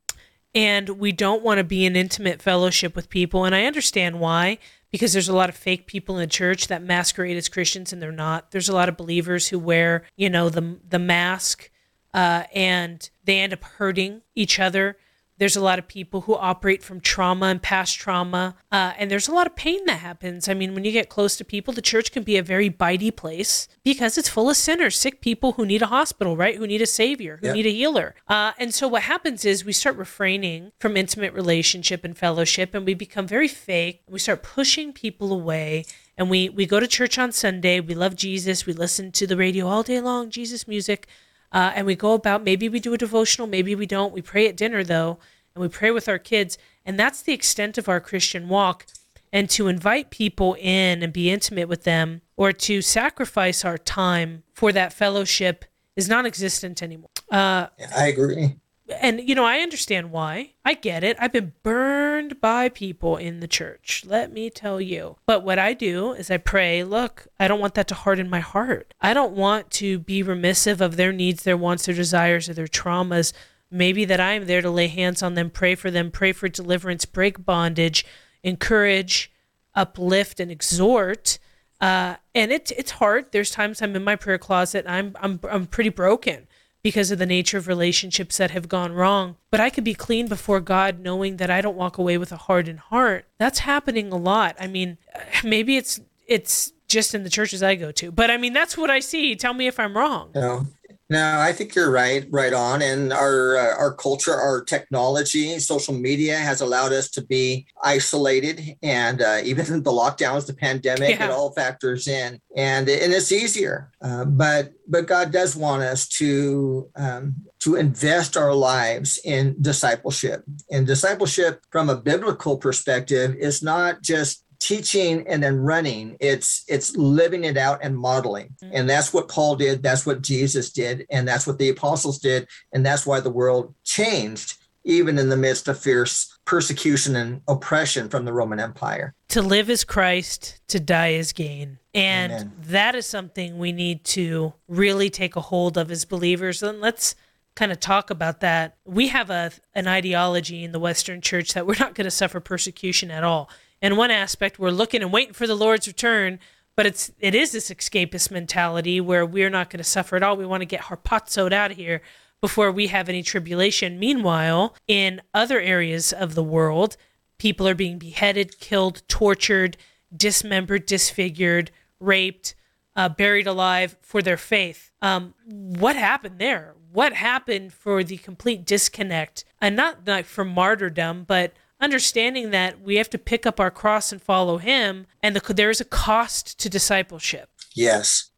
and we don't want to be in intimate fellowship with people and I understand why because there's a lot of fake people in the church that masquerade as Christians and they're not. There's a lot of believers who wear, you know, the the mask uh, and they end up hurting each other there's a lot of people who operate from trauma and past trauma, uh, and there's a lot of pain that happens. I mean, when you get close to people, the church can be a very bitey place because it's full of sinners, sick people who need a hospital, right? Who need a savior, who yeah. need a healer. Uh, and so what happens is we start refraining from intimate relationship and fellowship, and we become very fake. We start pushing people away and we we go to church on Sunday. We love Jesus. We listen to the radio all day long, Jesus music. Uh, and we go about maybe we do a devotional, maybe we don't. We pray at dinner though, and we pray with our kids, and that's the extent of our Christian walk. And to invite people in and be intimate with them, or to sacrifice our time for that fellowship, is non-existent anymore. Uh, I agree and you know, I understand why. I get it. I've been burned by people in the church. Let me tell you. But what I do is I pray, look, I don't want that to harden my heart. I don't want to be remissive of their needs, their wants, their desires, or their traumas. Maybe that I am there to lay hands on them, pray for them, pray for deliverance, break bondage, encourage, uplift, and exhort. Uh, and it's it's hard. There's times I'm in my prayer closet. I'm I'm I'm pretty broken because of the nature of relationships that have gone wrong. But I could be clean before God knowing that I don't walk away with a hardened heart. That's happening a lot. I mean, maybe it's it's just in the churches I go to, but I mean that's what I see. Tell me if I'm wrong. No, no, I think you're right, right on. And our uh, our culture, our technology, social media has allowed us to be isolated, and uh, even the lockdowns, the pandemic, yeah. it all factors in, and and it's easier. Uh, but but God does want us to um, to invest our lives in discipleship. And discipleship, from a biblical perspective, is not just teaching and then running it's it's living it out and modeling mm-hmm. and that's what paul did that's what jesus did and that's what the apostles did and that's why the world changed even in the midst of fierce persecution and oppression from the roman empire to live as christ to die as gain and Amen. that is something we need to really take a hold of as believers and let's kind of talk about that. We have a an ideology in the Western Church that we're not going to suffer persecution at all. In one aspect, we're looking and waiting for the Lord's return, but it's it is this escapist mentality where we're not going to suffer at all. We want to get harpazoed out of here before we have any tribulation. Meanwhile, in other areas of the world, people are being beheaded, killed, tortured, dismembered, disfigured, raped, uh, buried alive for their faith. Um, what happened there? What happened for the complete disconnect? And not like for martyrdom, but understanding that we have to pick up our cross and follow Him, and the, there is a cost to discipleship. Yes,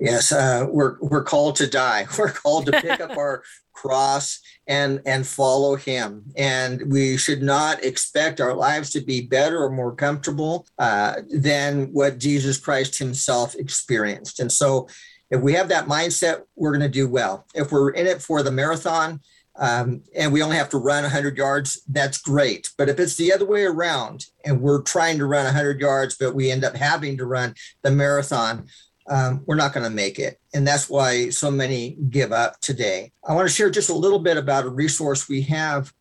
yes, uh, we're we're called to die. We're called to pick up our cross and and follow him and we should not expect our lives to be better or more comfortable uh, than what jesus christ himself experienced and so if we have that mindset we're going to do well if we're in it for the marathon um, and we only have to run 100 yards that's great but if it's the other way around and we're trying to run 100 yards but we end up having to run the marathon um, we're not going to make it. And that's why so many give up today. I want to share just a little bit about a resource we have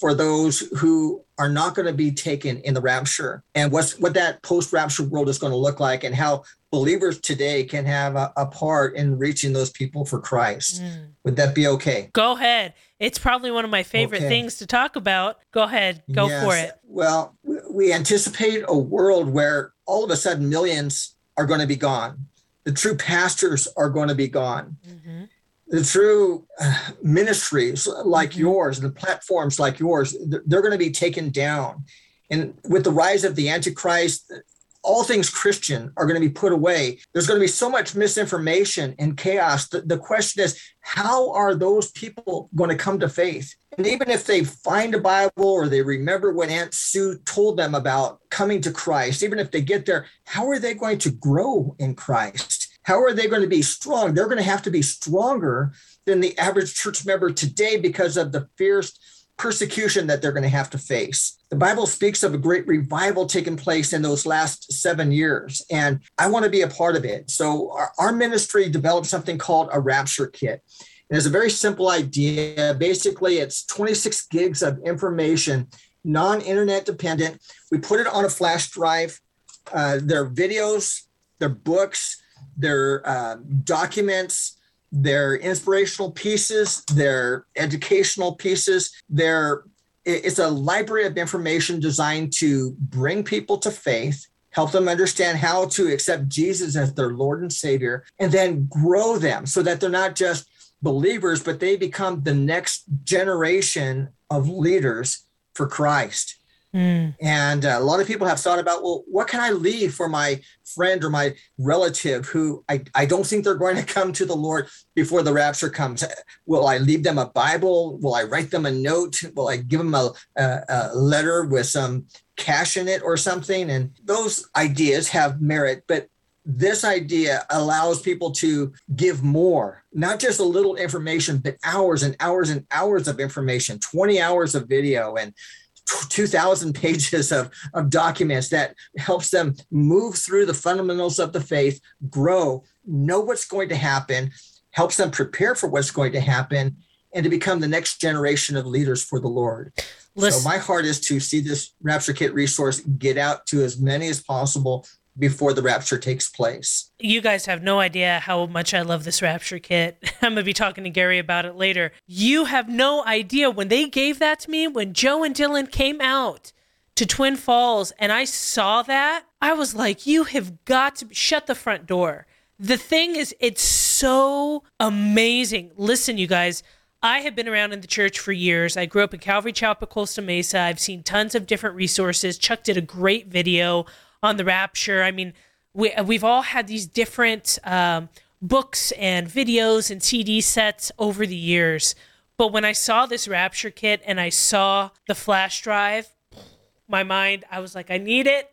for those who are not going to be taken in the rapture and what's what that post-rapture world is going to look like and how believers today can have a, a part in reaching those people for Christ. Mm. Would that be okay? Go ahead. It's probably one of my favorite okay. things to talk about. Go ahead. Go yes. for it. Well, we anticipate a world where all of a sudden millions are going to be gone the true pastors are going to be gone. Mm-hmm. The true uh, ministries like mm-hmm. yours, the platforms like yours, they're going to be taken down. And with the rise of the Antichrist, all things Christian are going to be put away. There's going to be so much misinformation and chaos. The, the question is, how are those people going to come to faith? And even if they find a Bible or they remember what Aunt Sue told them about coming to Christ, even if they get there, how are they going to grow in Christ? How are they going to be strong? They're going to have to be stronger than the average church member today because of the fierce persecution that they're going to have to face. The Bible speaks of a great revival taking place in those last seven years, and I want to be a part of it. So, our, our ministry developed something called a rapture kit. And it's a very simple idea. Basically, it's 26 gigs of information, non internet dependent. We put it on a flash drive. Uh, their videos, their books, their uh, documents, their inspirational pieces, their educational pieces, their it's a library of information designed to bring people to faith help them understand how to accept Jesus as their Lord and Savior, and then grow them so that they're not just believers, but they become the next generation of leaders for Christ. Mm. And uh, a lot of people have thought about, well, what can I leave for my friend or my relative who I, I don't think they're going to come to the Lord before the rapture comes? Will I leave them a Bible? Will I write them a note? Will I give them a, a, a letter with some cash in it or something? And those ideas have merit, but this idea allows people to give more, not just a little information, but hours and hours and hours of information, 20 hours of video and 2000 pages of, of documents that helps them move through the fundamentals of the faith, grow, know what's going to happen, helps them prepare for what's going to happen, and to become the next generation of leaders for the Lord. Listen. So my heart is to see this Rapture Kit resource get out to as many as possible before the rapture takes place. You guys have no idea how much I love this rapture kit. I'm going to be talking to Gary about it later. You have no idea when they gave that to me, when Joe and Dylan came out to Twin Falls and I saw that, I was like, you have got to shut the front door. The thing is, it's so amazing. Listen, you guys. I have been around in the church for years. I grew up in Calvary Chapel, Costa Mesa. I've seen tons of different resources. Chuck did a great video on the rapture. I mean, we we've all had these different um, books and videos and CD sets over the years. But when I saw this rapture kit and I saw the flash drive, my mind, I was like, I need it.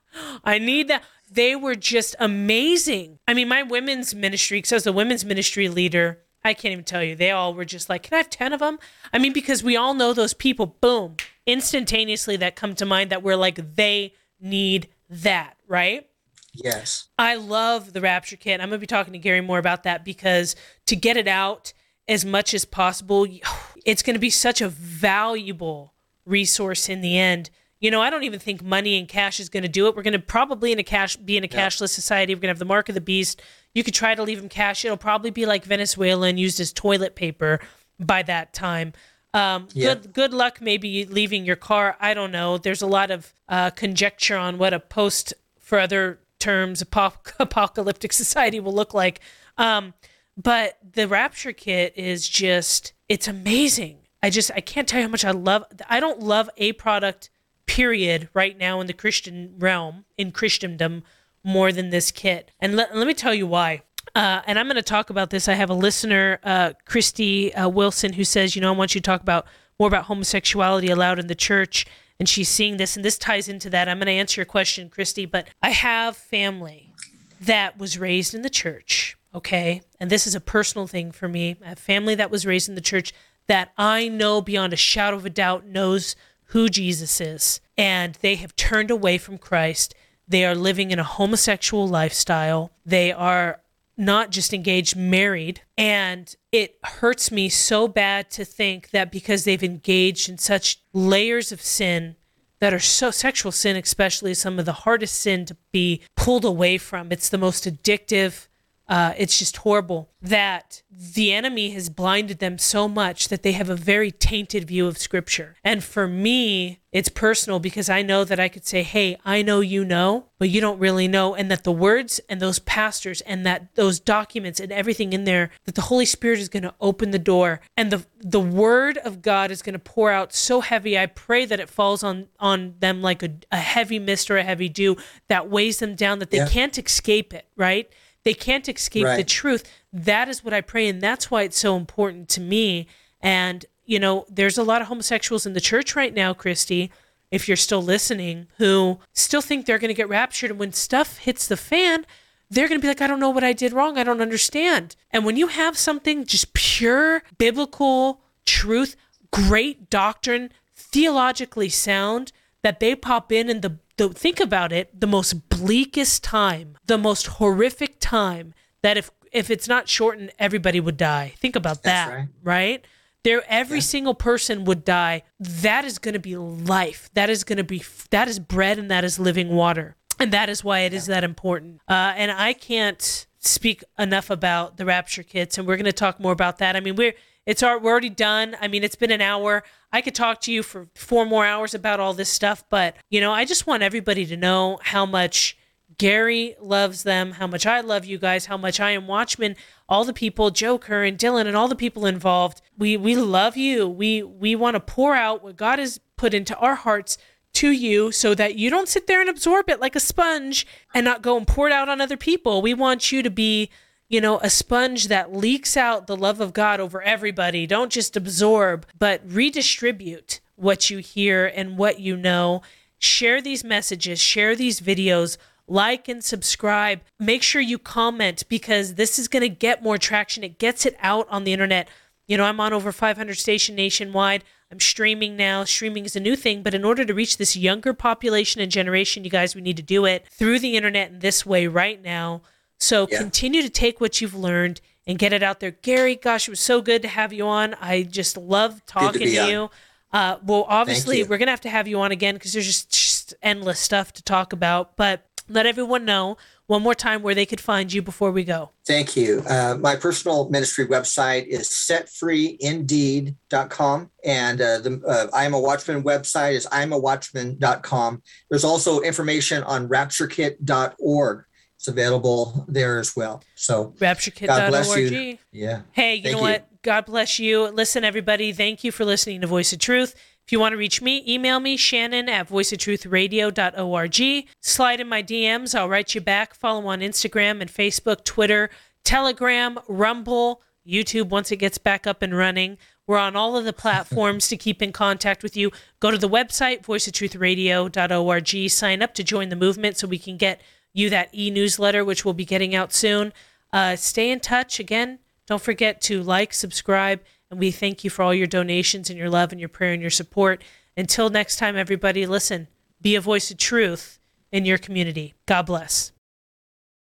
I need that. They were just amazing. I mean, my women's ministry, because I was a women's ministry leader, I can't even tell you. They all were just like, can I have 10 of them? I mean, because we all know those people, boom, instantaneously that come to mind that we're like, they need that, right? Yes. I love the Rapture Kit. I'm going to be talking to Gary more about that because to get it out as much as possible. It's going to be such a valuable resource in the end. You know, I don't even think money and cash is going to do it. We're going to probably in a cash be in a yeah. cashless society. We're going to have the mark of the beast. You could try to leave them cash. It'll probably be like Venezuela and used as toilet paper by that time. Um, yeah. Good good luck maybe leaving your car. I don't know. There's a lot of uh, conjecture on what a post, for other terms, apocalyptic society will look like. Um, but the Rapture Kit is just, it's amazing. I just, I can't tell you how much I love. I don't love a product, period, right now in the Christian realm, in Christendom, more than this kit. And let, let me tell you why. Uh, and I'm going to talk about this. I have a listener, uh, Christy uh, Wilson, who says, you know, I want you to talk about more about homosexuality allowed in the church. And she's seeing this, and this ties into that. I'm going to answer your question, Christy, but I have family that was raised in the church, okay? And this is a personal thing for me. I have family that was raised in the church that I know beyond a shadow of a doubt knows who Jesus is. And they have turned away from Christ. They are living in a homosexual lifestyle. They are not just engaged, married. And it hurts me so bad to think that because they've engaged in such layers of sin that are so sexual sin, especially, some of the hardest sin to be pulled away from. It's the most addictive uh, it's just horrible that the enemy has blinded them so much that they have a very tainted view of scripture. And for me, it's personal because I know that I could say, Hey, I know you know, but you don't really know. And that the words and those pastors and that those documents and everything in there, that the Holy Spirit is going to open the door and the, the word of God is going to pour out so heavy. I pray that it falls on, on them like a, a heavy mist or a heavy dew that weighs them down, that they yeah. can't escape it, right? They can't escape right. the truth. That is what I pray. And that's why it's so important to me. And, you know, there's a lot of homosexuals in the church right now, Christy, if you're still listening, who still think they're going to get raptured. And when stuff hits the fan, they're going to be like, I don't know what I did wrong. I don't understand. And when you have something just pure biblical truth, great doctrine, theologically sound, that they pop in and the the, think about it, the most bleakest time, the most horrific time that if if it's not shortened, everybody would die. Think about that, right. right? There, every yeah. single person would die. That is going to be life. That is going to be that is bread and that is living water, and that is why it yeah. is that important. Uh, and I can't speak enough about the rapture kits, and we're going to talk more about that. I mean, we're it's our, we're already done. I mean, it's been an hour. I could talk to you for four more hours about all this stuff, but you know, I just want everybody to know how much Gary loves them, how much I love you guys, how much I am Watchman, all the people, Joe Kerr and Dylan and all the people involved. We we love you. We we want to pour out what God has put into our hearts to you so that you don't sit there and absorb it like a sponge and not go and pour it out on other people. We want you to be you know, a sponge that leaks out the love of God over everybody. Don't just absorb, but redistribute what you hear and what you know. Share these messages, share these videos, like and subscribe. Make sure you comment because this is going to get more traction. It gets it out on the internet. You know, I'm on over 500 station nationwide. I'm streaming now. Streaming is a new thing, but in order to reach this younger population and generation, you guys, we need to do it through the internet in this way right now. So yeah. continue to take what you've learned and get it out there. Gary, gosh, it was so good to have you on. I just love talking to, to you. Uh, well, obviously, we're going to have to have you on again because there's just, just endless stuff to talk about. But let everyone know one more time where they could find you before we go. Thank you. Uh, my personal ministry website is setfreeindeed.com. And uh, the uh, I Am a Watchman website is imawatchman.com. There's also information on rapturekit.org it's available there as well. So rapturekit.org. God bless you. Yeah. Hey, you thank know what? God bless you. Listen, everybody, thank you for listening to Voice of Truth. If you want to reach me, email me, Shannon at voiceoftruthradio.org. Slide in my DMs. I'll write you back. Follow on Instagram and Facebook, Twitter, Telegram, Rumble, YouTube once it gets back up and running. We're on all of the platforms to keep in contact with you. Go to the website, voiceoftruthradio.org. Sign up to join the movement so we can get – you that e newsletter, which we'll be getting out soon. Uh, stay in touch. Again, don't forget to like, subscribe, we thank you for all your donations and your love and your prayer and your support. Until next time, everybody, listen, be a voice of truth in your community. God bless.